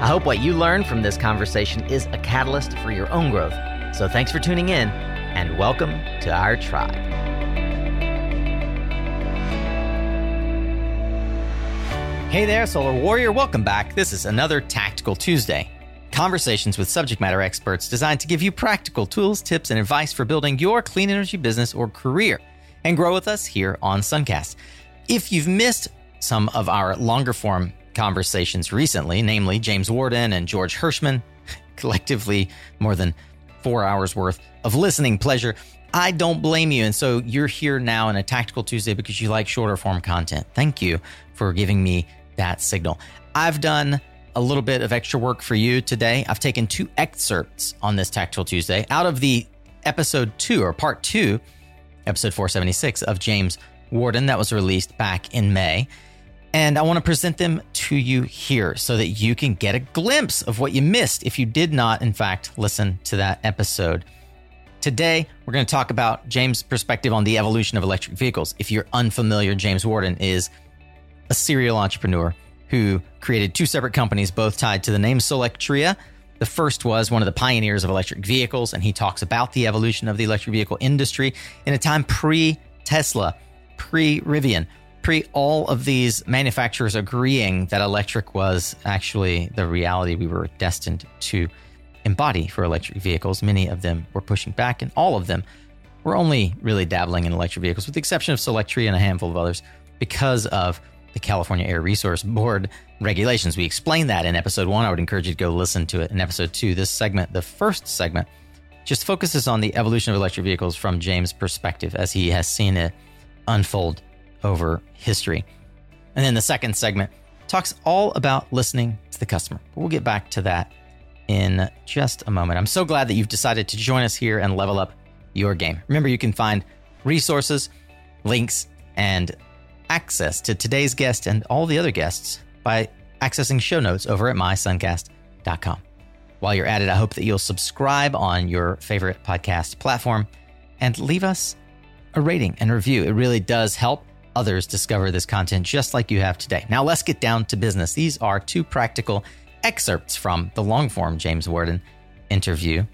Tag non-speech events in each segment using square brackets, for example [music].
I hope what you learn from this conversation is a catalyst for your own growth. So thanks for tuning in, and welcome to our tribe. Hey there, Solar Warrior. Welcome back. This is another Tactical Tuesday. Conversations with subject matter experts designed to give you practical tools, tips, and advice for building your clean energy business or career and grow with us here on Suncast. If you've missed some of our longer form conversations recently, namely James Worden and George Hirschman, [laughs] collectively more than four hours worth of listening pleasure. I don't blame you. And so you're here now in a Tactical Tuesday because you like shorter form content. Thank you for giving me that signal. I've done a little bit of extra work for you today. I've taken two excerpts on this Tactical Tuesday out of the episode two or part two, episode 476 of James Worden that was released back in May. And I want to present them to you here so that you can get a glimpse of what you missed if you did not, in fact, listen to that episode. Today, we're going to talk about James' perspective on the evolution of electric vehicles. If you're unfamiliar, James Worden is a serial entrepreneur who created two separate companies, both tied to the name Solectria. The first was one of the pioneers of electric vehicles, and he talks about the evolution of the electric vehicle industry in a time pre Tesla, pre Rivian pre all of these manufacturers agreeing that electric was actually the reality we were destined to embody for electric vehicles. Many of them were pushing back, and all of them were only really dabbling in electric vehicles, with the exception of Solectria and a handful of others, because of the California Air Resource Board regulations. We explained that in episode one. I would encourage you to go listen to it. In episode two, this segment, the first segment, just focuses on the evolution of electric vehicles from James' perspective as he has seen it unfold over history. And then the second segment talks all about listening to the customer. But we'll get back to that in just a moment. I'm so glad that you've decided to join us here and level up your game. Remember, you can find resources, links, and access to today's guest and all the other guests by accessing show notes over at mysuncast.com. While you're at it, I hope that you'll subscribe on your favorite podcast platform and leave us a rating and review. It really does help others discover this content just like you have today. Now, let's get down to business. These are two practical excerpts from the long form James Worden interview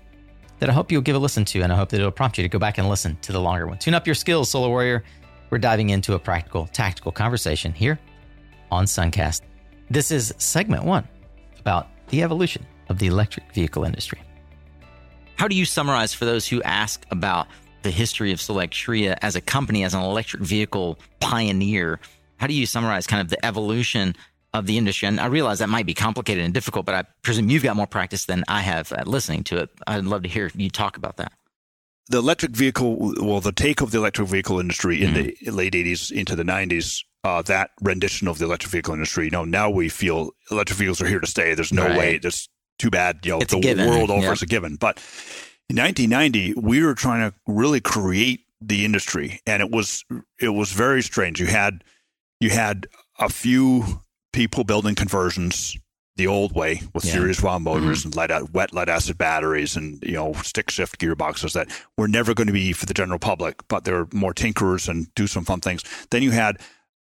that I hope you'll give a listen to, and I hope that it'll prompt you to go back and listen to the longer one. Tune up your skills, Solar Warrior. We're diving into a practical, tactical conversation here on Suncast. This is segment one about the evolution of the electric vehicle industry. How do you summarize for those who ask about the history of Solectria as a company, as an electric vehicle pioneer. How do you summarize kind of the evolution of the industry? And I realize that might be complicated and difficult, but I presume you've got more practice than I have at listening to it. I'd love to hear you talk about that. The electric vehicle, well, the take of the electric vehicle industry in mm-hmm. the late 80s into the 90s, uh, that rendition of the electric vehicle industry, you know, now we feel electric vehicles are here to stay. There's no right. way, there's too bad, you know, it's the world over is a given. But in 1990, we were trying to really create the industry, and it was it was very strange. You had you had a few people building conversions the old way with yeah. series wound motors mm-hmm. and lead, wet lead acid batteries and you know stick shift gearboxes that were never going to be for the general public, but they were more tinkerers and do some fun things. Then you had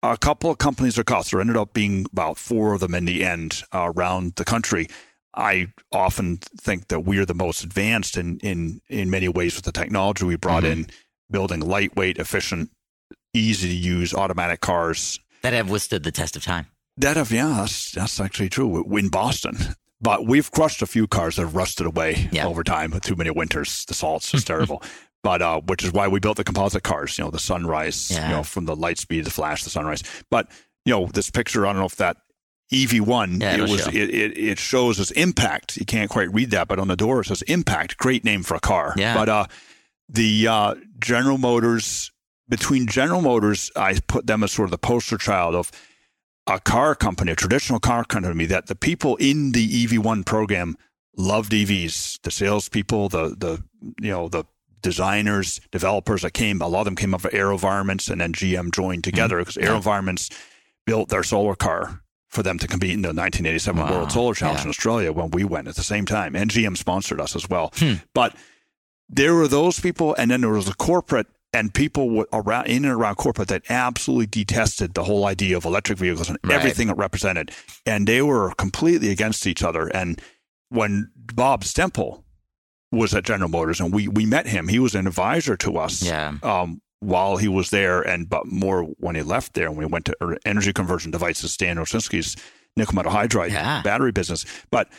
a couple of companies or costs. There ended up being about four of them in the end uh, around the country I often think that we're the most advanced in in in many ways with the technology we brought mm-hmm. in, building lightweight, efficient, easy to use automatic cars that have withstood the test of time. That have yeah, that's that's actually true in Boston. But we've crushed a few cars that have rusted away yeah. over time with too many winters. The salt's just [laughs] terrible. But uh, which is why we built the composite cars. You know, the sunrise. Yeah. You know, from the light speed, the flash, the sunrise. But you know, this picture. I don't know if that EV1. Yeah, it was it, it, it, shows as impact. You can't quite read that, but on the door it says impact. Great name for a car. Yeah. But uh, the uh, General Motors between General Motors, I put them as sort of the poster child of a car company, a traditional car company that the people in the EV1 program loved EVs. The salespeople, the the you know the designers, developers that came, a lot of them came up with AeroVironments, and then GM joined together because mm-hmm. AeroVironments built their solar car for them to compete in the 1987 wow. World Solar Challenge yeah. in Australia when we went at the same time, and GM sponsored us as well. Hmm. But there were those people, and then there was a corporate and people around in and around corporate that absolutely detested the whole idea of electric vehicles and right. everything it represented, and they were completely against each other. And when Bob Stempel was at General Motors, and we we met him, he was an advisor to us. Yeah. Um, while he was there, and but more when he left there, when we went to energy conversion devices, Stan Ovshinsky's nickel metal hydride yeah. battery business. But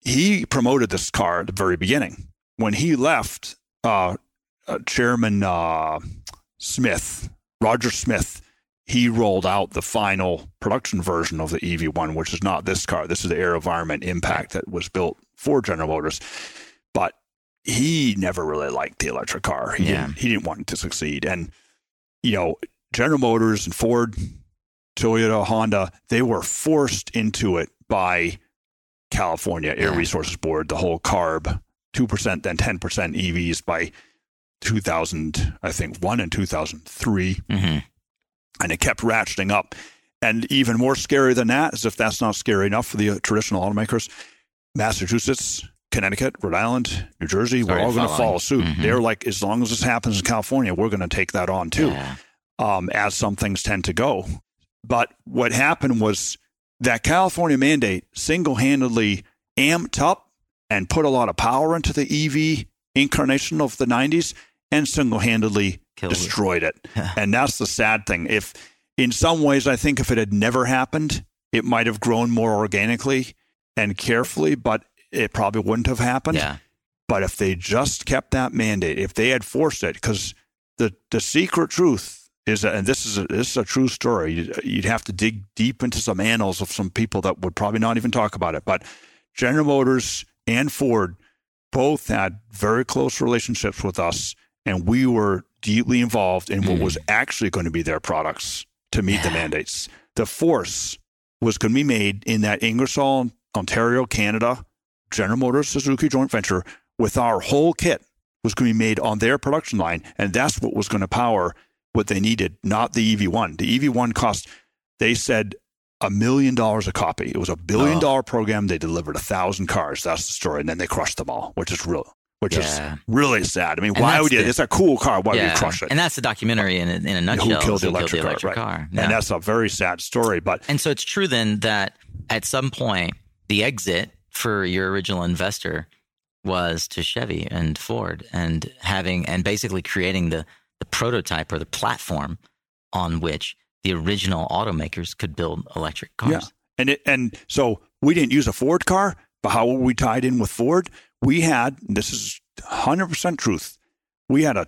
he promoted this car at the very beginning. When he left, uh, uh, Chairman uh, Smith, Roger Smith, he rolled out the final production version of the EV1, which is not this car. This is the AeroVironment Impact that was built for General Motors. He never really liked the electric car. He yeah. didn't he didn't want it to succeed. And you know, General Motors and Ford, Toyota, Honda, they were forced into it by California Air yeah. Resources Board, the whole CARB, 2% then 10% EVs by 2000, I think, one and 2003. Mm-hmm. And it kept ratcheting up. And even more scary than that, as if that's not scary enough for the traditional automakers, Massachusetts, Connecticut, Rhode Island, New Jersey, Sorry, we're all going to follow suit. Mm-hmm. They're like, as long as this happens in California, we're going to take that on too, yeah. um, as some things tend to go. But what happened was that California mandate single handedly amped up and put a lot of power into the EV incarnation of the 90s and single handedly destroyed it. [laughs] it. and that's the sad thing. If in some ways, I think if it had never happened, it might have grown more organically and carefully, but it probably wouldn't have happened. Yeah. But if they just kept that mandate, if they had forced it, because the, the secret truth is that, and this is a, this is a true story. You'd, you'd have to dig deep into some annals of some people that would probably not even talk about it. But General Motors and Ford both had very close relationships with us, and we were deeply involved in what mm. was actually going to be their products to meet yeah. the mandates. The force was going to be made in that Ingersoll, Ontario, Canada, General Motors Suzuki joint venture with our whole kit was going to be made on their production line. And that's what was going to power what they needed, not the EV1. The EV1 cost, they said, a million dollars a copy. It was a billion oh. dollar program. They delivered a thousand cars. That's the story. And then they crushed them all, which is real, which yeah. is really sad. I mean, and why would you? The, it's a cool car. Why yeah. would you crush it? And that's the documentary in a, in a nutshell. Who killed the electric, killed the electric car? car. Right. Yeah. And that's a very sad story. But and so it's true then that at some point the exit for your original investor was to Chevy and Ford and having and basically creating the the prototype or the platform on which the original automakers could build electric cars. Yeah. And it, and so we didn't use a Ford car, but how were we tied in with Ford? We had this is 100% truth. We had a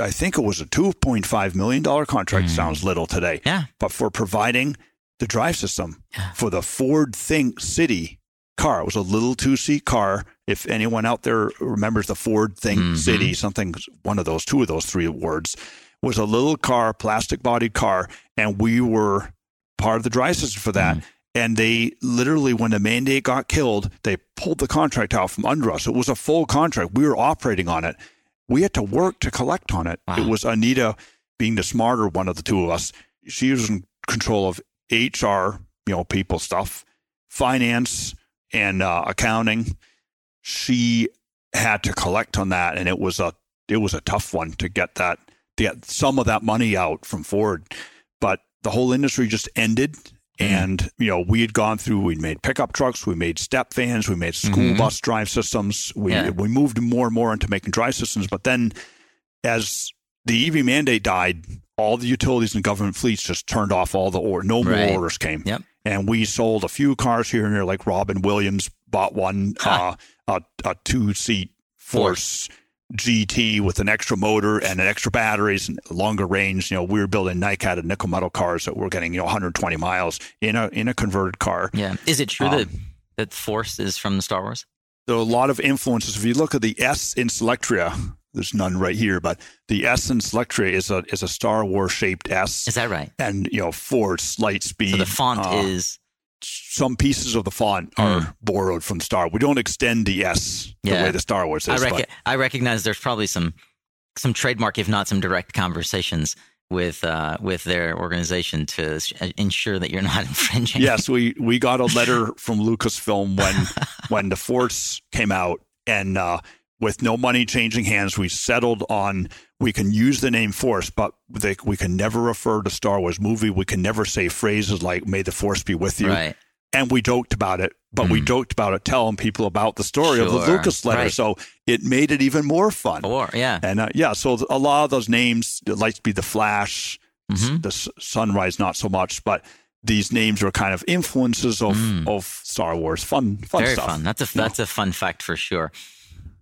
I think it was a 2.5 million dollar contract. Mm. Sounds little today. Yeah. But for providing the drive system yeah. for the Ford Think City car. It was a little two seat car. If anyone out there remembers the Ford Think, mm-hmm. City, something, one of those, two of those three words, was a little car, plastic bodied car. And we were part of the dry system for that. Mm-hmm. And they literally, when the mandate got killed, they pulled the contract out from under us. It was a full contract. We were operating on it. We had to work to collect on it. Wow. It was Anita being the smarter one of the two of us. She was in control of HR, you know, people stuff, finance, and uh, accounting. She had to collect on that, and it was a it was a tough one to get that to get some of that money out from Ford. But the whole industry just ended. Mm-hmm. And you know, we had gone through. We made pickup trucks, we made step vans, we made school mm-hmm. bus drive systems. We yeah. we moved more and more into making drive systems. But then, as the EV mandate died, all the utilities and government fleets just turned off all the or no more right. orders came. Yep and we sold a few cars here and there. Like Robin Williams bought one, huh. [laughs] uh, a, a two seat Force. GT with an extra motor and an extra batteries and longer range. You know, we were building NiCad and nickel metal cars that were getting you know 120 miles in a in a converted car. Yeah, is it true um, that that Force is from the Star Wars? There are a lot of influences. If you look at the S in Solectria, there's none right here, but the S in Solectria is a is a Star Wars shaped S. Is that right? And you know, Force, Light Speed. So the font uh, is some pieces of the font are Mm. borrowed from Star. We don't extend the S the way the Star Wars I, is. rec- but I recognize there's probably some some trademark, if not some direct conversations with uh, with their organization to s- ensure that you're not [laughs] infringing. yes, we we got a letter [laughs] from Lucasfilm when when the [laughs] Force came out, and uh, with no money changing hands, we settled on we can use the name Force, but they, we can never refer to Star Wars movie. We can never say phrases like "May the Force be with you," right. and we joked about it. But we Mm. joked about it, telling people about the story of the Lucas letter, right. so it made it even more fun. Or yeah. And uh, yeah, so a lot of those names, Lightspeed, the Flash, Mhm. the Sunrise, not so much, but these names are kind of influences of, Mm. of Star Wars. Fun, fun Very stuff. fun. That's a that's a fun fact for sure.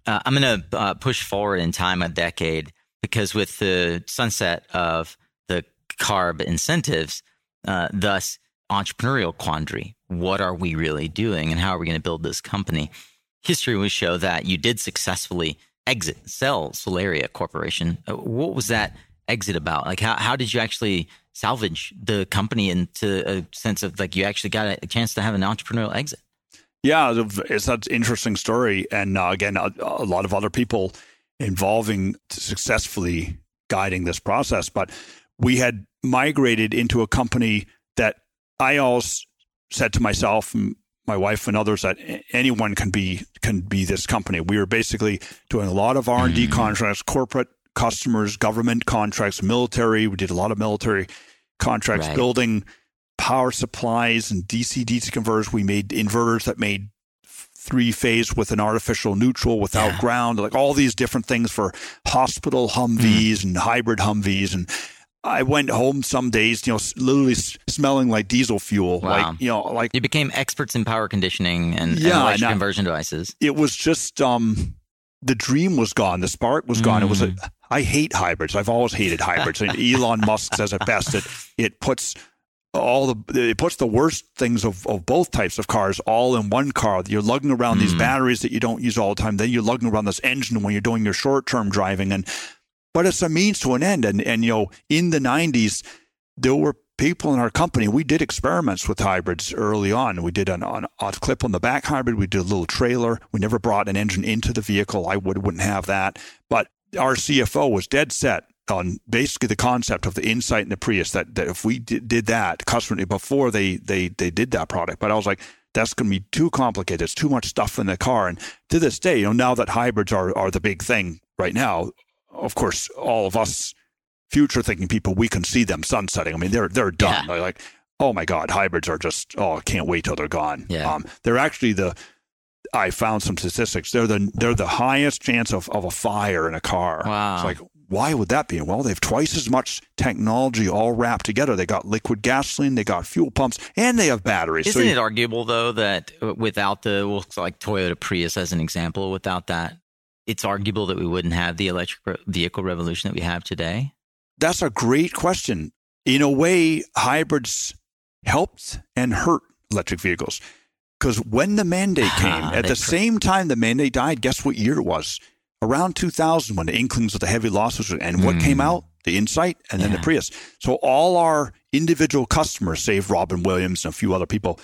Uh, I'm going to uh, push forward in time a decade because with the sunset of the carb incentives, uh, thus entrepreneurial quandary. What are we really doing, and how are we going to build this company? History would show that you did successfully exit, sell Solectria Corporation. Uh, What was that exit about? Like, how how did you actually salvage the company into a sense of like you actually got a chance to have an entrepreneurial exit? Yeah, it's that interesting story. And uh, again, a, a lot of other people involving successfully guiding this process. But we had migrated into a company that I always said to myself and my wife and others that anyone can be can be this company. We were basically doing a lot of R and D Mhm. contracts, corporate customers, government contracts, military. We did a lot of military contracts, Right. building power supplies and DC DC converters. We made inverters that made three phase with an artificial neutral without Yeah. ground, like all these different things for hospital Humvees and hybrid Humvees. And I went home some days, you know, literally smelling like diesel fuel, Wow. like you know, like You became experts in power conditioning and, and Yeah, electric and I- conversion devices. it was just um the dream was gone the spark was gone it was a Mm. i hate hybrids i've always hated hybrids and [laughs] elon musk says it best it it puts all the it puts the worst things of, of both types of cars all in one car. You're lugging around these Mm. batteries that you don't use all the time. Then you're lugging around this engine when you're doing your short-term driving. And but it's a means to an end. And and you know in the 90s there were people in our company we did experiments with hybrids early on. We did an on a clip on the back hybrid. We did a little trailer. We never brought an engine into the vehicle. I would wouldn't have that. But our cfo was dead set on basically the concept of the insight and the prius that, that if we did, did that customer before they they they did that product but i was like that's going to be too complicated it's too much stuff in the car and to this day you know now that hybrids are are the big thing right now of course all of us future thinking people, we can see them sunsetting. I mean, they're they're done. They're like, oh my god, hybrids are just oh, I can't wait till they're gone. Yeah. Um, they're actually the. I found some statistics. They're the they're the highest chance of, of a fire in a car. Wow. It's like why would that be? Well, they have twice as much technology all wrapped together. They got liquid gasoline, they got fuel pumps, and they have batteries. Isn't so it arguable though that without the well, like Toyota Prius as an example, without that, it's arguable that we wouldn't have the electric vehicle revolution that we have today? That's a great question. In a way, hybrids helped and hurt electric vehicles. Because when the mandate came, Ah, at the pr- same time the mandate died, guess what year it was? Around 2000 when the inklings of the heavy losses, and what Hmm. came out? The Insight and then the Prius. So all our individual customers, save Robin Williams and a few other people,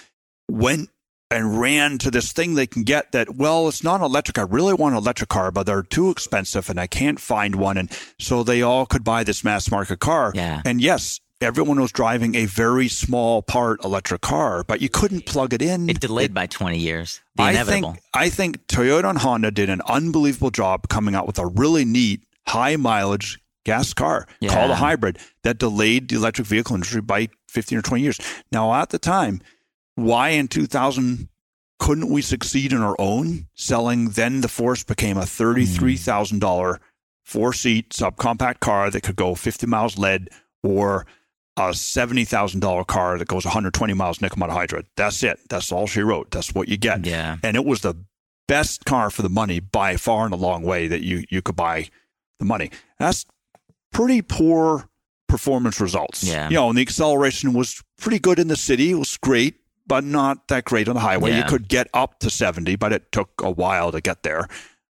went and ran to this thing they can get that, well, it's not electric. I really want an electric car, but they're too expensive and I can't find one. And so they all could buy this mass market car. Yeah. And yes, everyone was driving a very small part electric car, but you couldn't plug it in. It delayed by 20 years. The I inevitable. think I think Toyota and Honda did an unbelievable job coming out with a really neat high mileage gas car Yeah. called a hybrid that delayed the electric vehicle industry by 15 or 20 years. Now at the time, why in 2000 couldn't we succeed in our own selling then the Force became a $33,000 hmm. four-seat subcompact car that could go 50 miles lead or a $70,000 car that goes 120 miles nickel monohydrate. That's it. That's all she wrote. That's what you get yeah. and it was the best car for the money by far and a long way that you you could buy the money. That's pretty poor performance results. Yeah. You know, and the acceleration was pretty good in the city. It was great, but not that great on the highway. You could get up to 70, but it took a while to get there.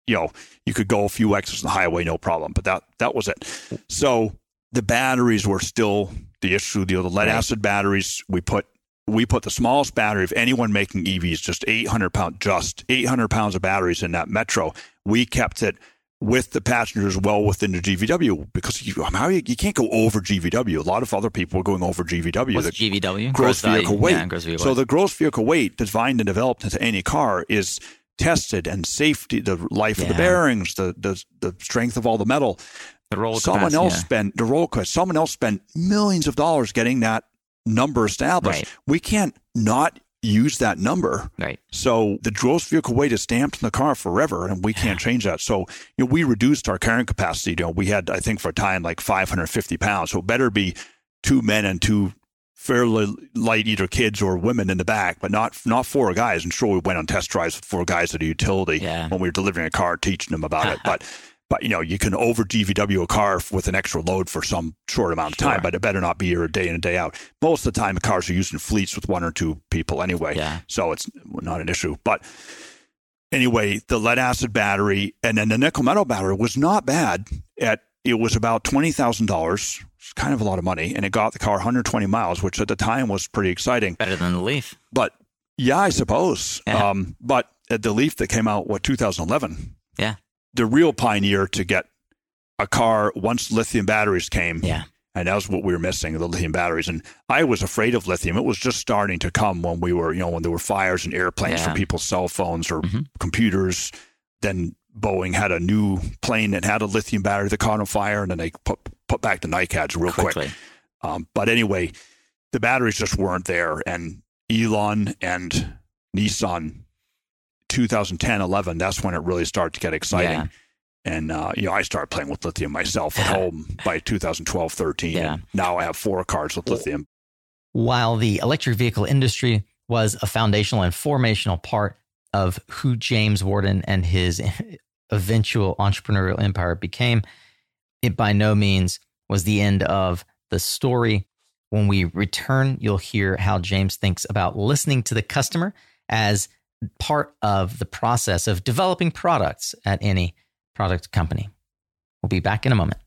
You know, you could go a few X's on the highway, no problem. But that that was it. So the batteries were still the issue. The lead acid batteries, we put we put the smallest battery of anyone making EVs, just 800 pounds, just 800 pounds of batteries in that Metro. We kept it with the passengers well within the GVW because you, how you, you can't go over GVW. A lot of other people are going over GVW. What's the GVW? gross, vehicle weight. Yeah, gross vehicle so weight. the gross vehicle weight designed and developed into any car is tested and safety, the life of the bearings, the, the the strength of all the metal. The someone capacity, else yeah. spent the roll cost. Someone else spent millions of dollars getting that number established. Right. We can't not use that number. Right. So the gross vehicle weight is stamped in the car forever, and we can't change that. So you know, we reduced our carrying capacity. You know, we had I think for a time like 550 pounds. So it better be two men and two fairly light either kids or women in the back, but not not four guys. And sure, we went on test drives with four guys at a utility Yeah. when we were delivering a car, teaching them about it. [laughs] But but you know, you can over GVW a car with an extra load for some short amount of Sure. time, but it better not be here a day in and day out. Most of the time, the cars are used in fleets with one or two people anyway, Yeah. so it's not an issue. But anyway, the lead acid battery and then the nickel metal battery was not bad. At it was about twenty thousand dollars. It's kind of a lot of money, and it got the car 120 miles, which at the time was pretty exciting. Better than the Leaf. But yeah, I suppose. Yeah. Um, but at the Leaf that came out, what 2011, Yeah. The real pioneer to get a car once lithium batteries came. Yeah. And that was what we were missing, the lithium batteries. And I was afraid of lithium. It was just starting to come when we were, you know, when there were fires in airplanes Yeah. for people's cell phones or Mhm. computers. Then Boeing had a new plane that had a lithium battery that caught on fire, and then they put put back the NICADs real quick. Quickly. Um, but anyway, the batteries just weren't there. And Elon and Nissan, 2010, 11, that's when it really started to get exciting. Yeah. And, uh, you know, I started playing with lithium myself at [laughs] home by 2012, 13. Yeah. And now I have four cars with lithium. While the electric vehicle industry was a foundational and formational part of who James Worden and his [laughs] eventual entrepreneurial empire became, it by no means was the end of the story. When we return, you'll hear how James thinks about listening to the customer as part of the process of developing products at any product company. We'll be back in a moment.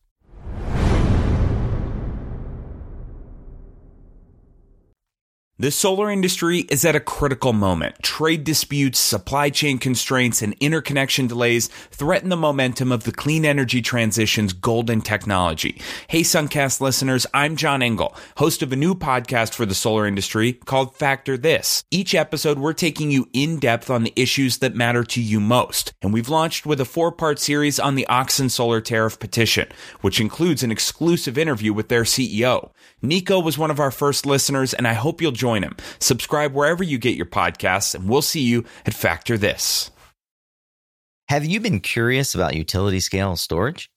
The solar industry is at a critical moment. Trade disputes, supply chain constraints, and interconnection delays threaten the momentum of the clean energy transition's golden technology. Hey, Suncast listeners, I'm John Engel, host of a new podcast for the solar industry called Factor This. Each episode, we're taking you in depth on the issues that matter to you most. And we've launched with a four part series on the Auxin Solar Tariff petition, which includes an exclusive interview with their CEO. Nico was one of our first listeners, and I hope you'll join him. Subscribe wherever you get your podcasts, and we'll see you at Factor This. Have you been curious about utility scale storage?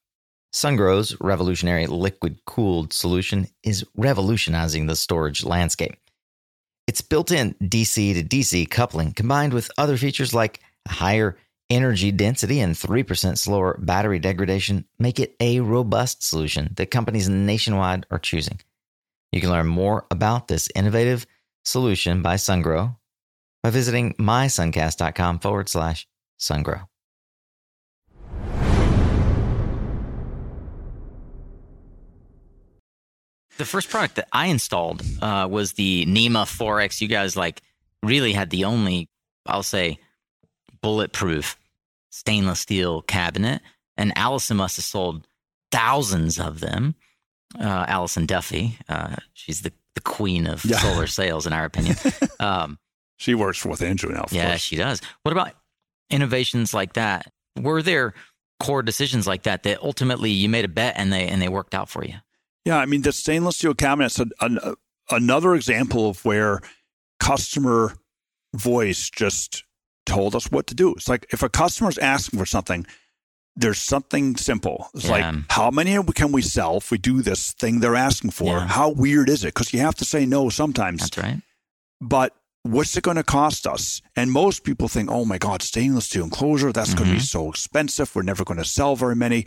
SunGrow's revolutionary liquid cooled solution is revolutionizing the storage landscape. Its built in DC to DC coupling combined with other features like higher energy density and 3% slower battery degradation make it a robust solution that companies nationwide are choosing. You can learn more about this innovative solution by SunGrow by visiting mysuncast.com forward slash sungrow. The first product that I installed uh, was the NEMA 4X. You guys like really had the only, I'll say, bulletproof stainless steel cabinet, and Allison must have sold thousands of them. Uh, Allison Duffy, uh, she's the, the queen of Yeah. solar sales, in our opinion. [laughs] Um, She works with Andrew now, yeah, course. she does. What about innovations like that? Were there core decisions like that that ultimately you made a bet and they and they worked out for you? Yeah, I mean the stainless steel cabinet's an, an, another example of where customer voice just told us what to do. It's like if a customer's asking for something, there's something simple. It's Yeah. like how many can we sell if we do this thing they're asking for? Yeah. How weird is it? Because you have to say no sometimes. That's right. But what's it going to cost us? And most people think, oh my God, stainless steel enclosure, that's going to be mm-hmm. so expensive. We're never going to sell very many.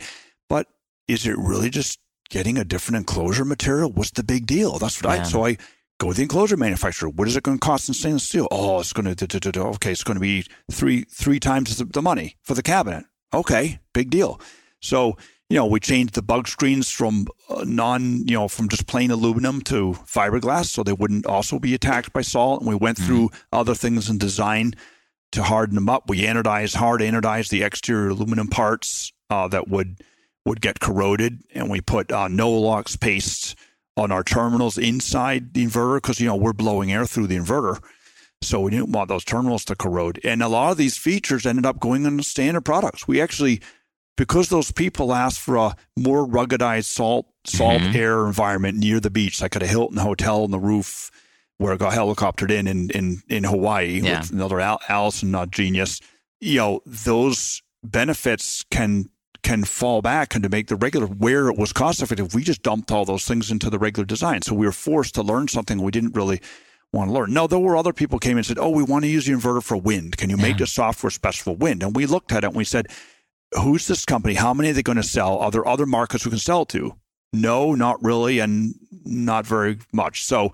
But is it really just getting a different enclosure material? What's the big deal? That's what Yeah. I, so I go to the enclosure manufacturer. What is it going to cost in stainless steel? Oh, it's going to, okay, it's going to be three, three times the money for the cabinet. Okay, big deal. So you know, we changed the bug screens from uh, non, you know, from just plain aluminum to fiberglass so they wouldn't also be attacked by salt. And we went mm-hmm. through other things in design to harden them up. We anodized, hard anodized the exterior aluminum parts uh, that would would get corroded, and we put uh, Noalox paste on our terminals inside the inverter because you know we're blowing air through the inverter, so we didn't want those terminals to corrode. And a lot of these features ended up going into standard products. We actually because those people asked for a more ruggedized salt salt mm-hmm. air environment near the beach, like at a Hilton hotel on the roof, where I got helicoptered in in in, in Hawaii yeah. with another Al- Allison uh, genius. You know, those benefits can can fall back and to make the regular where it was cost effective. We just dumped all those things into the regular design, so we were forced to learn something we didn't really want to learn. No, there were other people came and said, "Oh, we want to use the inverter for wind. Can you make the software special for wind?" And we looked at it and we said who's this company? How many are they going to sell? Are there other markets we can sell to? No, not really, and not very much. So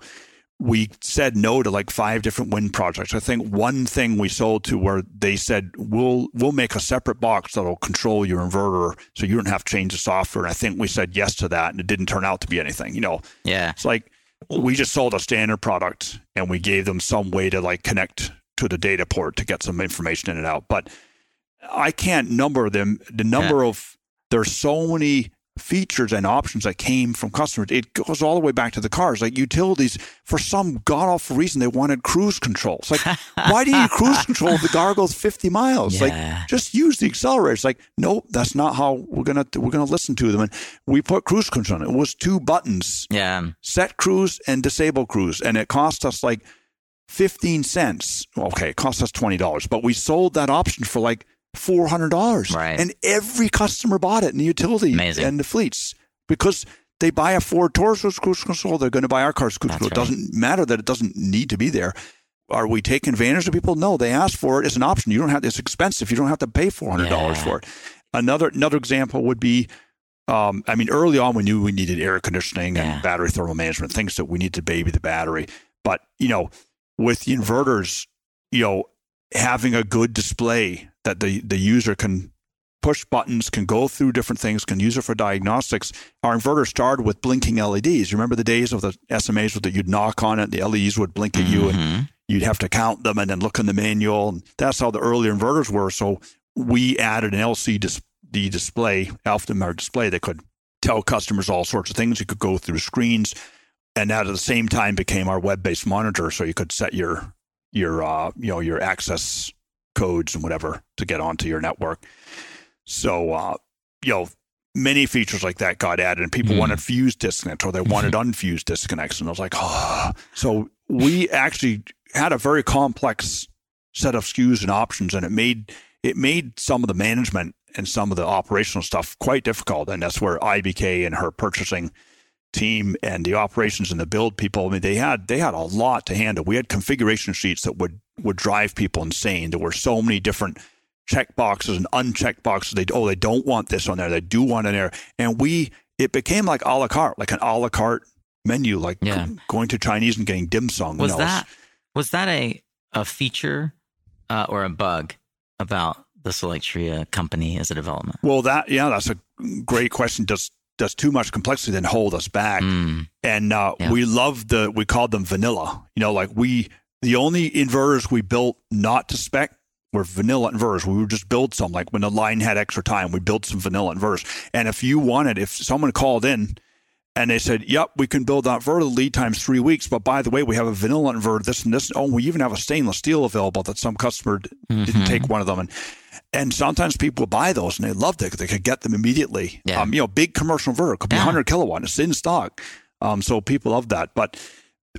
we said no to like five different wind projects. I think one thing we sold to where they said we'll we'll make a separate box that'll control your inverter so you don't have to change the software. And I think we said yes to that, and it didn't turn out to be anything. You know, yeah, it's like we just sold a standard product and we gave them some way to like connect to the data port to get some information in and out, but I can't number them. The number yeah. of there's so many features and options that came from customers. It goes all the way back to the cars. Like utilities, for some god awful reason, they wanted cruise control. It's like, [laughs] why do you cruise control if the car goes 50 miles? Yeah. Like, just use the accelerator. It's like, nope, that's not how we're gonna we're gonna listen to them. And we put cruise control. It was two buttons. Yeah. Set cruise and disable cruise, and it cost us like 15 cents. Okay, it cost us twenty dollars, but we sold that option for like four hundred dollars, right? And every customer bought it in the utility Amazing. and the fleets because they buy a Ford Taurus cruise control. They're going to buy our car's cruise control. Right. It doesn't matter that it doesn't need to be there. Are we taking advantage of people? No, they ask for it as an option. You don't have. It's expensive. You don't have to pay four hundred dollars yeah. for it. Another another example would be. Um, I mean, early on, we knew we needed air conditioning yeah. and battery thermal management, things that we need to baby the battery. But you know, with the inverters, you know, having a good display that the, the user can push buttons, can go through different things, can use it for diagnostics. Our inverter started with blinking LEDs. Remember the days of the SMAs that you'd knock on it, the LEDs would blink at you, and mm-hmm. you'd have to count them and then look in the manual. And that's how the earlier inverters were. So we added an LCD dis- display, alphanumeric display that could tell customers all sorts of things. You could go through screens, and that at the same time became our web-based monitor, so you could set your your uh, you know your access codes and whatever to get onto your network. So uh, you know many features like that got added, and people mm. wanted fused disconnect or they wanted [laughs] unfused disconnects, and I was like, oh. So we actually had a very complex set of SKUs and options, and it made it made some of the management and some of the operational stuff quite difficult, and that's where IBK and her purchasing team and the operations and the build people. I mean, they had they had a lot to handle. We had configuration sheets that would would drive people insane. There were so many different check boxes and unchecked boxes. They oh they don't want this on there. They do want it there, and we it became like a la carte, like an a la carte menu, like yeah. going to Chinese and getting dim sum. Was that was that a a feature uh, or a bug about the Solectria company as a development? Well, that yeah, that's a great question. Does does too much complexity then hold us back. Mm. And uh, yeah. we love the we called them vanilla. You know, like we the only inverters we built not to spec were vanilla inverters. We would just build some. Like when the line had extra time, we built some vanilla inverters. And if you wanted, if someone called in and they said, "Yep, we can build that inverter. The lead time's three weeks, but by the way, we have a vanilla inverter. This and this. Oh, we even have a stainless steel available that some customer mm-hmm. didn't take one of them." And and sometimes people buy those and they loved it. because They could get them immediately. Yeah. Um, you know, big commercial inverter could be yeah. 100 kilowatt. It's in stock. Um, so people love that. But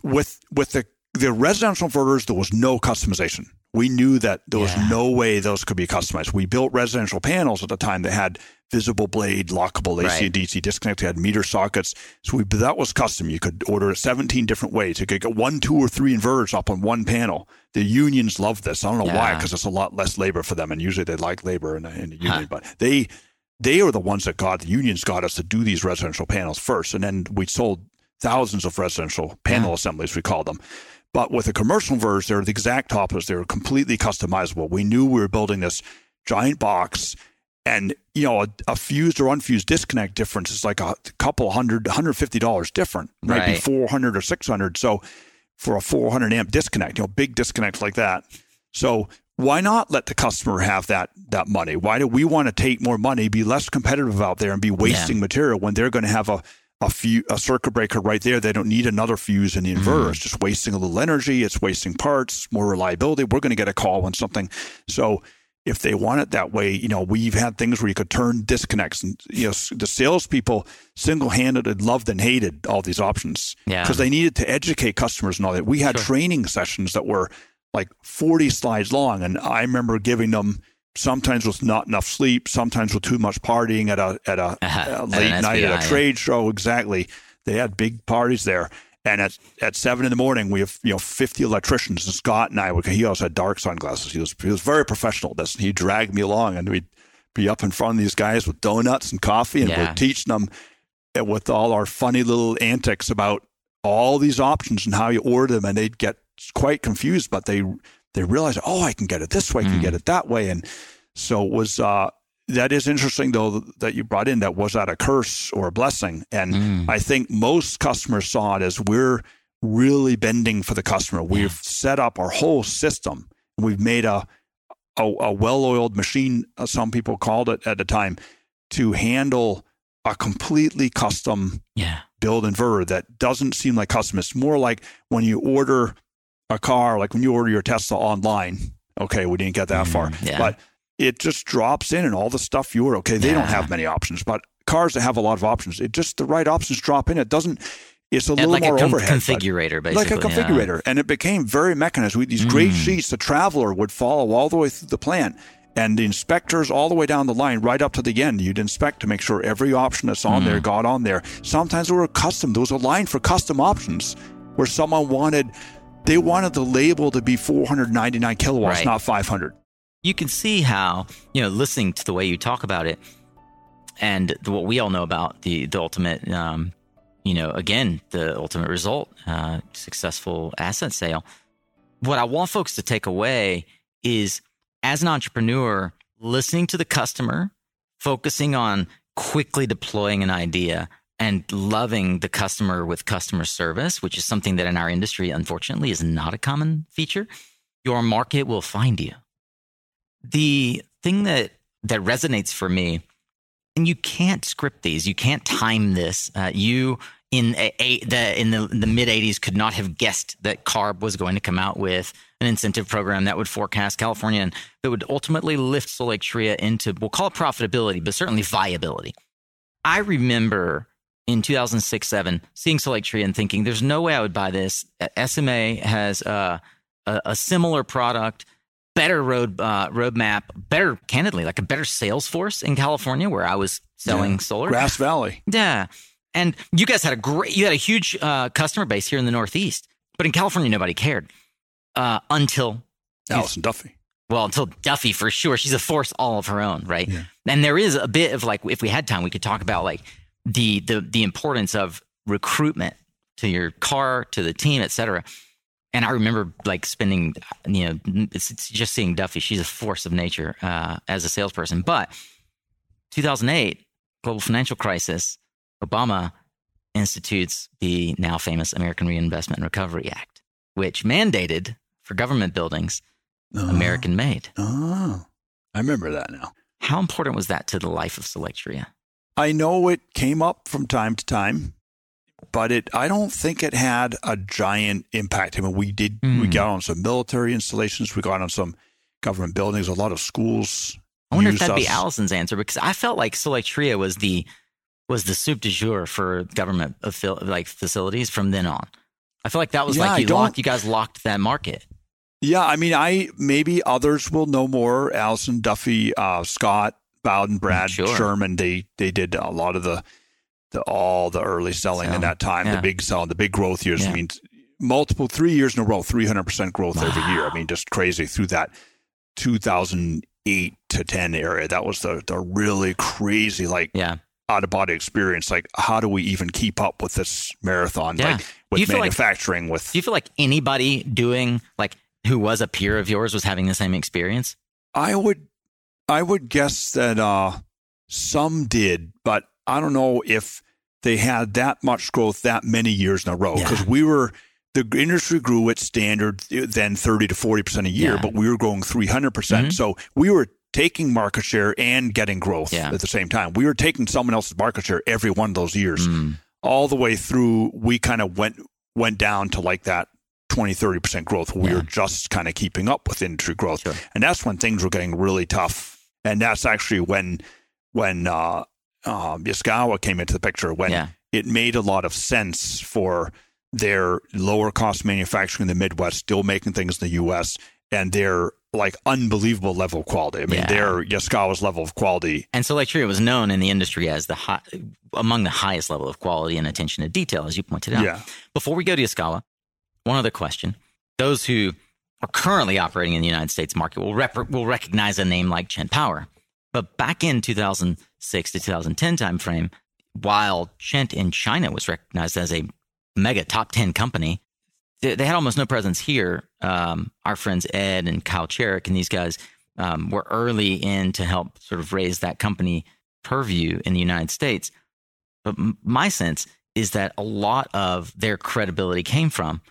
with with the the residential inverters, there was no customization. We knew that there was yeah. no way those could be customized. We built residential panels at the time that had visible blade, lockable AC right. and DC disconnect. We had meter sockets. So we, that was custom. You could order it 17 different ways. You could get one, two, or three inverters up on one panel. The unions love this. I don't know yeah. why, because it's a lot less labor for them. And usually they like labor in, in the union, huh. but they, they are the ones that got the unions got us to do these residential panels first. And then we sold thousands of residential panel yeah. assemblies, we call them. But with the commercial inverters, they're the exact opposite. They're completely customizable. We knew we were building this giant box and you know a, a, fused or unfused disconnect difference is like a couple hundred, hundred fifty dollars different, might right. be four hundred or six hundred. So for a four hundred amp disconnect, you know, big disconnect like that. So why not let the customer have that that money? Why do we want to take more money, be less competitive out there, and be wasting yeah. material when they're going to have a a, few, a circuit breaker right there? They don't need another fuse in the inverter. Mm. It's just wasting a little energy. It's wasting parts, more reliability. We're going to get a call on something. So if they want it that way, you know, we've had things where you could turn disconnects, and you know, the salespeople single-handedly loved and hated all these options because yeah. they needed to educate customers and all that. We had sure. training sessions that were like 40 slides long. And I remember giving them sometimes with not enough sleep, sometimes with too much partying at a, at a, [laughs] uh-huh. a late night at a trade show. Exactly. They had big parties there. And at, at seven in the morning, we have you know fifty electricians. And Scott and I, he also had dark sunglasses. He was he was very professional. This he dragged me along, and we'd be up in front of these guys with donuts and coffee, and yeah. we're teaching them with all our funny little antics about all these options and how you order them, and they'd get quite confused, but they they realized, oh, I can get it this way, I can mm. get it that way, and so it was. Uh, that is interesting, though, that you brought in. That was that a curse or a blessing? And mm. I think most customers saw it as we're really bending for the customer. We've set up our whole system. We've made a a, a well-oiled machine. Uh, some people called it at the time to handle a completely custom yeah. build inverter that doesn't seem like custom. It's more like when you order a car, like when you order your Tesla online, okay, we didn't get that mm, far, yeah. but it just drops in and all the stuff you order. Okay, they yeah. don't have many options, but cars that have a lot of options, it just the right options drop in. It doesn't. It's a little like more a com- overhead, configurator, basically, like a configurator, yeah. and it became very mechanized. With these mm. great sheets, the traveler would follow all the way through the plant, and the inspectors all the way down the line, right up to the end, you'd inspect to make sure every option that's on mm. there got on there. Sometimes they were custom. There was a line for custom options where someone wanted they wanted the label to be 499 kilowatts, right. not 500. You can see how, you know, listening to the way you talk about it and what we all know about the, the ultimate, um, you know, again, the ultimate result, uh, successful asset sale. What I want folks to take away is as an entrepreneur, listening to the customer, focusing on quickly deploying an idea and loving the customer with customer service, which is something that in our industry, unfortunately, is not a common feature, your market will find you. The thing that that resonates for me, and you can't script these, you can't time this. Uh, you in a, a, the in the, the mid '80s could not have guessed that CARB was going to come out with an incentive program that would forecast California and that would ultimately lift Sharia into we'll call it profitability, but certainly viability. I remember in 2006 7 seeing Sharia and thinking there's no way I would buy this. SMA has uh, a, a, similar product, better road uh, roadmap, better candidly like a better sales force in California where I was selling yeah. solar. Grass Valley. Yeah. And you guys had a great, you had a huge uh, customer base here in the Northeast, but in California, nobody cared uh, until Allison Duffy. Well, until Duffy for sure. She's a force all of her own, right? Yeah. And there is a bit of like, if we had time, we could talk about like the the the importance of recruitment to your car, to the team, etc. And I remember like spending, you know, it's, it's just seeing Duffy. She's a force of nature uh, as a salesperson. But 2008, global financial crisis, Obama institutes the now famous American Reinvestment and Recovery Act, which mandated for government buildings uh-huh. American made. Oh, I remember that now. How important was that to the life of Sharia? I know it came up from time to time, but it I don't think it had a giant impact. I mean, we did mm. we hmm. got on some military installations, we got on some government buildings, a lot of schools. I wonder if that'd us. be Allison's answer because I felt like Sharia was the was the soup de jour for government like facilities from then on. I feel like that was yeah, like you locked, you guys locked that market. Yeah, I mean, I maybe others will know more. Allison Duffy, uh, Scott, Bowden, Brad, sure. Sherman, they they did a lot of the the all the early selling so, in that time, yeah. the big selling, the big growth years. Yeah. I mean, multiple three years in a row, three hundred percent growth wow. every year. I mean, just crazy through that two thousand eight to ten area. That was the the really crazy like yeah. out of body experience. Like, how do we even keep up with this marathon? Yeah. Like with manufacturing, like, with do you feel like anybody doing like who was a peer of yours was having the same experience? I would I would guess that uh, some did, but I don't know if they had that much growth that many years in a row because Yeah. we were the industry grew at standard then 30 to 40 percent a year, Yeah. but we were growing 300 percent. Mhm. So we were taking market share and getting growth Yeah. at the same time. We were taking someone else's market share every one of those years Mm, all the way through. We kind of went went down to like that 20 30 percent growth. We Yeah. were just kind of keeping up with industry growth, Sure. and that's when things were getting really tough. And that's actually when when uh, uh, Yaskawa came into the picture when yeah. it made a lot of sense for their lower cost manufacturing in the Midwest, still making things in the U.S. and their like unbelievable level of quality. I mean, Yeah. their Yaskawa's level of quality. And so, like Trio was known in the industry as the high, among the highest level of quality and attention to detail, as you pointed out. Yeah, Before we go to Yaskawa, one other question: Those who are currently operating in the United States market will rep- will recognize a name like Chint Power, but back in 2006 to 2010 timeframe, while Chint in China was recognized as a mega top 10 company, they, they had almost no presence here. Um, our friends Ed and Kyle Cherrick and these guys um, were early in to help sort of raise that company purview in the United States. But m- my sense is that a lot of their credibility came from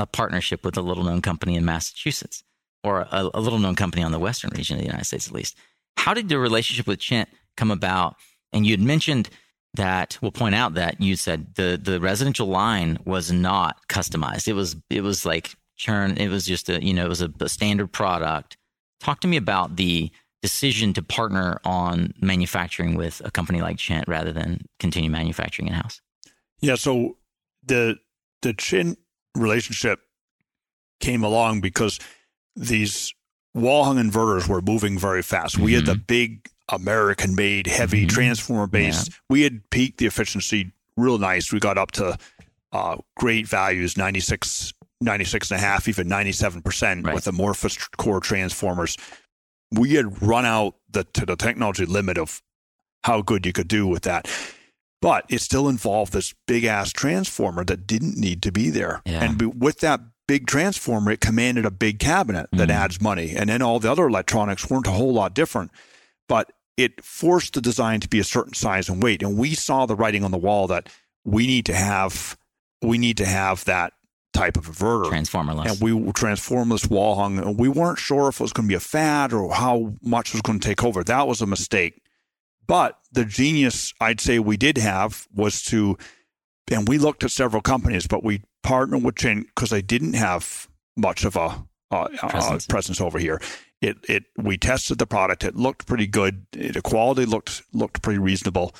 a partnership with a little known company in Massachusetts or a, a little known company on the western region of the United States, at least. How did the relationship with Chint come about? And you had mentioned that we'll point out that you said the the residential line was not customized. It was it was like churn. It was just a you know it was a, a standard product. Talk to me about the decision to partner on manufacturing with a company like Chint rather than continue manufacturing in house. yeah. So the the Chint relationship came along because these wall hung inverters were moving very fast. We had the big American made heavy Mhm. transformer base. We had peaked the efficiency real nice. We got up to uh, great values 96, 96 and a half, even 97% Right. with amorphous core transformers. We had run out the, to the technology limit of how good you could do with that. But it still involved this big ass transformer that didn't need to be there. Yeah. And with that big transformer, it commanded a big cabinet that Mhm. adds money. And then all the other electronics weren't a whole lot different. But it forced the design to be a certain size and weight. And we saw the writing on the wall that we need to have we need to have that type of inverter. Transformerless. And we transformless wall hung. And we weren't sure if it was going to be a fad or how much was going to take over. That was a mistake. But the genius I'd say we did have was to, and we looked at several companies, but we partnered with Chint because they didn't have much of a, uh, Presence. uh, presence over here. It it we tested the product. It looked pretty good. The quality looked looked pretty reasonable.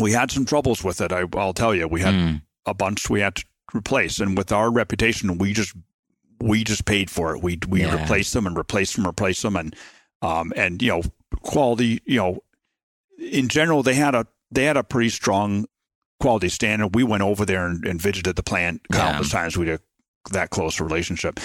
We had some troubles with it. I, I'll tell you. We had Mm, a bunch we had to replace, and with our reputation, we just we just paid for it. We we Yeah. replaced them and replaced them, replaced them, and um and you know quality. You know, in general, they had a they had a pretty strong quality standard. We went over there and, and visited the plant countless times. We had that close a relationship.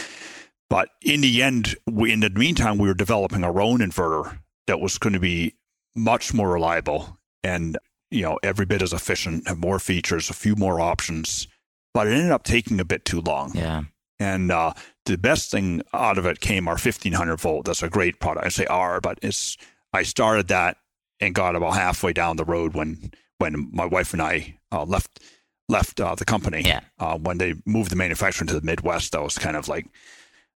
But in the end, we, in the meantime, we were developing our own inverter that was going to be much more reliable and you know every bit as efficient, have more features, a few more options. But it ended up taking a bit too long. yeah. And uh, the best thing out of it came our 1500 volt. That's a great product. I say R, but it's I started that and got about halfway down the road when when my wife and I uh, left left uh, the company. Yeah. Uh, when they moved the manufacturing to the Midwest, that was kind of like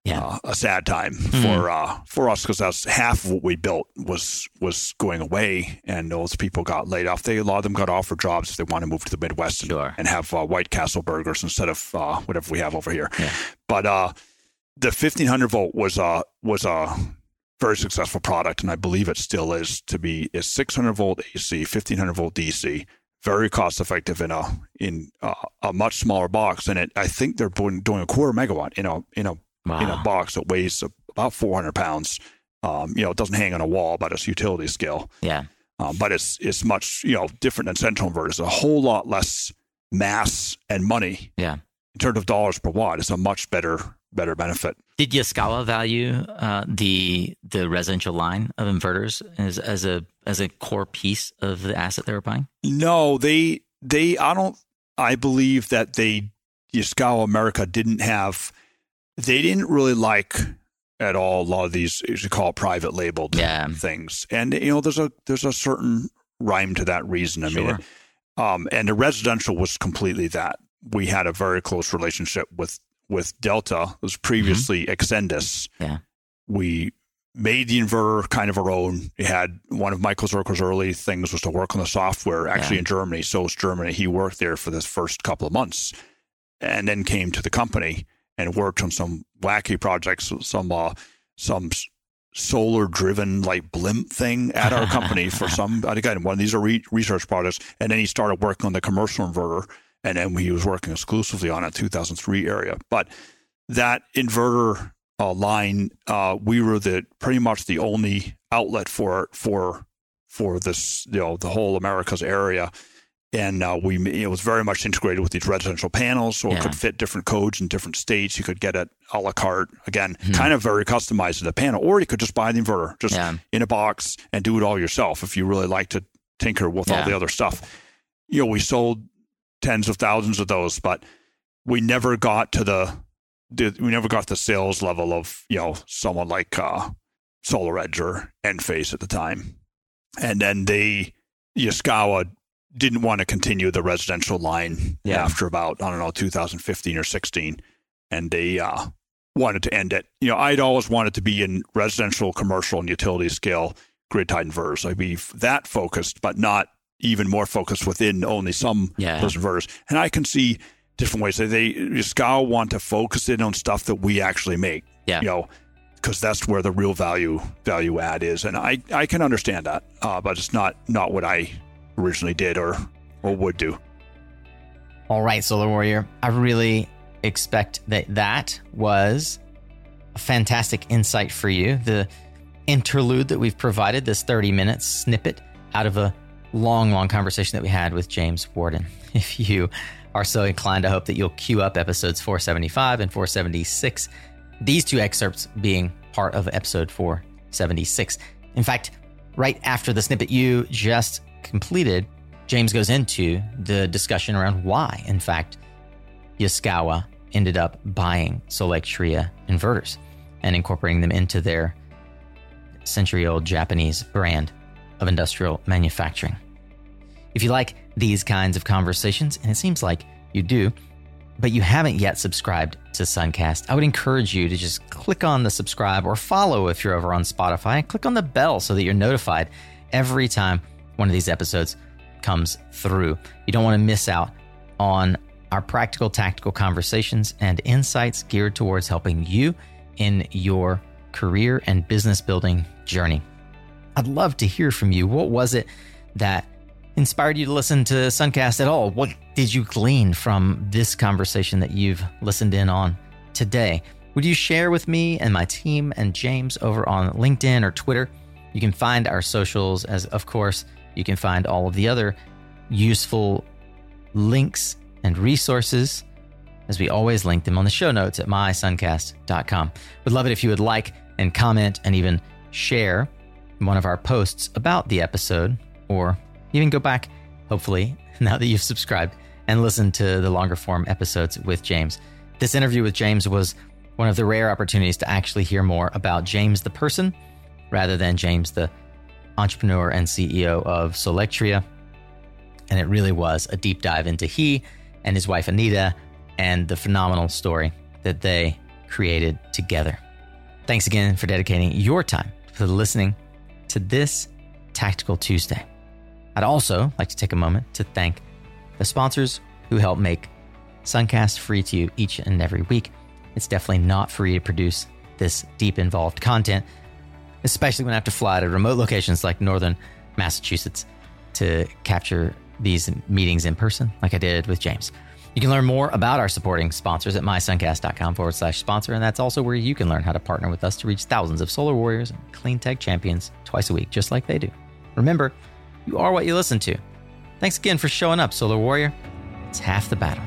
Yeah. uh, a sad time Mhm. for uh, for us because that's half of what we built was was going away, and those people got laid off. They a lot of them got offered jobs if they want to move to the Midwest and, Sure. and have uh, White Castle burgers instead of uh, whatever we have over here. Yeah. But uh, the fifteen hundred volt was a was a very successful product, and I believe it still is to be is six hundred volt AC, fifteen hundred volt DC. Very cost effective in a in a, a much smaller box, and it. I think they're doing, doing a quarter megawatt in a in a Wow. in a box that weighs about 400 pounds. Um, you know, it doesn't hang on a wall, but it's utility scale. yeah. Um, but it's it's much you know different than central inverters. A whole lot less mass and money Yeah. in terms of dollars per watt. It's a much better better benefit. Did Yaskawa value uh, the the residential line of inverters as as a as a core piece of the asset they were buying? No, they they I don't I believe that they Yaskawa America didn't have they didn't really like at all a lot of these you call it private labeled Yeah. things. And you know, there's a there's a certain rhyme to that reason. I mean, Sure. um, and the residential was completely that. We had a very close relationship with with Delta. It was previously Exendus. Mm-hmm. Yeah. We made the inverter kind of our own. We had one of Michael Zerko's early things was to work on the software actually Yeah. in Germany. So it's Germany. He worked there for the first couple of months and then came to the company and worked on some wacky projects, some uh, some solar driven like blimp thing at our company for [laughs] some again one of these are re- research projects and then he started working on the commercial inverter and then he was working exclusively on a 2003 area but that inverter uh, line uh, we were the pretty much the only outlet for for for this you know the whole Americas area and uh, we it was very much integrated with these residential panels, so Yeah. it could fit different codes in different states. You could get it a la carte again, Hmm. kind of very customized to the panel, or you could just buy the inverter just Yeah. in a box and do it all yourself if you really like to tinker with all the other stuff. You know, we sold tens of thousands of those, but we never got to the, the we never got the sales level of you know someone like uh, SolarEdge or Enphase at the time, and then they Yaskawa didn't want to continue the residential line Yeah. after about I don't know 2015 or 16, and they uh, wanted to end it. You know, I'd always wanted to be in residential, commercial, and utility scale grid tied inverters. I'd be that focused, but not even more focused within only some Yeah. those inverters. And I can see different ways that they Yaskawa want to focus in on stuff that we actually make. Yeah. You know, because that's where the real value value add is, and I I can understand that, uh, but it's not not what I originally did or or would do. All right, Solar Warrior. I really expect that that was a fantastic insight for you. The interlude that we've provided, this 30 minutes snippet out of a long, long conversation that we had with James Worden. [laughs] If you are so inclined, I hope that you'll queue up episodes 475 and 476, these two excerpts being part of episode 476. In fact, right after the snippet you just completed, James goes into the discussion around why, in fact, Yaskawa ended up buying Solectria inverters and incorporating them into their century old Japanese brand of industrial manufacturing. If you like these kinds of conversations, and it seems like you do, but you haven't yet subscribed to Suncast, I would encourage you to just click on the subscribe or follow if you're over on Spotify and click on the bell so that you're notified every time one of these episodes comes through. You don't want to miss out on our practical, tactical conversations and insights geared towards helping you in your career and business building journey. I'd love to hear from you. What was it that inspired you to listen to Suncast at all? What did you glean from this conversation that you've listened in on today? Would you share with me and my team and James over on LinkedIn or Twitter? You can find our socials, as of course, you can find all of the other useful links and resources, as we always link them on the show notes at mysuncast.com. Would love it if you would like and comment and even share one of our posts about the episode, or even go back, hopefully, [laughs] now that you've subscribed, and listen to the longer form episodes with James. This interview with James was one of the rare opportunities to actually hear more about James the person rather than James the entrepreneur and CEO of Solectria. And it really was a deep dive into he and his wife Anita and the phenomenal story that they created together. Thanks again for dedicating your time to listening to this Tactical Tuesday. I'd also like to take a moment to thank the sponsors who help make Suncast free to you each and every week. It's definitely not free to produce this deep, involved content, especially when I have to fly to remote locations like northern Massachusetts to capture these meetings in person, like I did with James. You can learn more about our supporting sponsors at mysuncast.com forward slash sponsor, and that's also where you can learn how to partner with us to reach thousands of solar warriors and clean tech champions twice a week, just like they do. Remember, you are what you listen to. Thanks again for showing up, Solar Warrior. It's half the battle.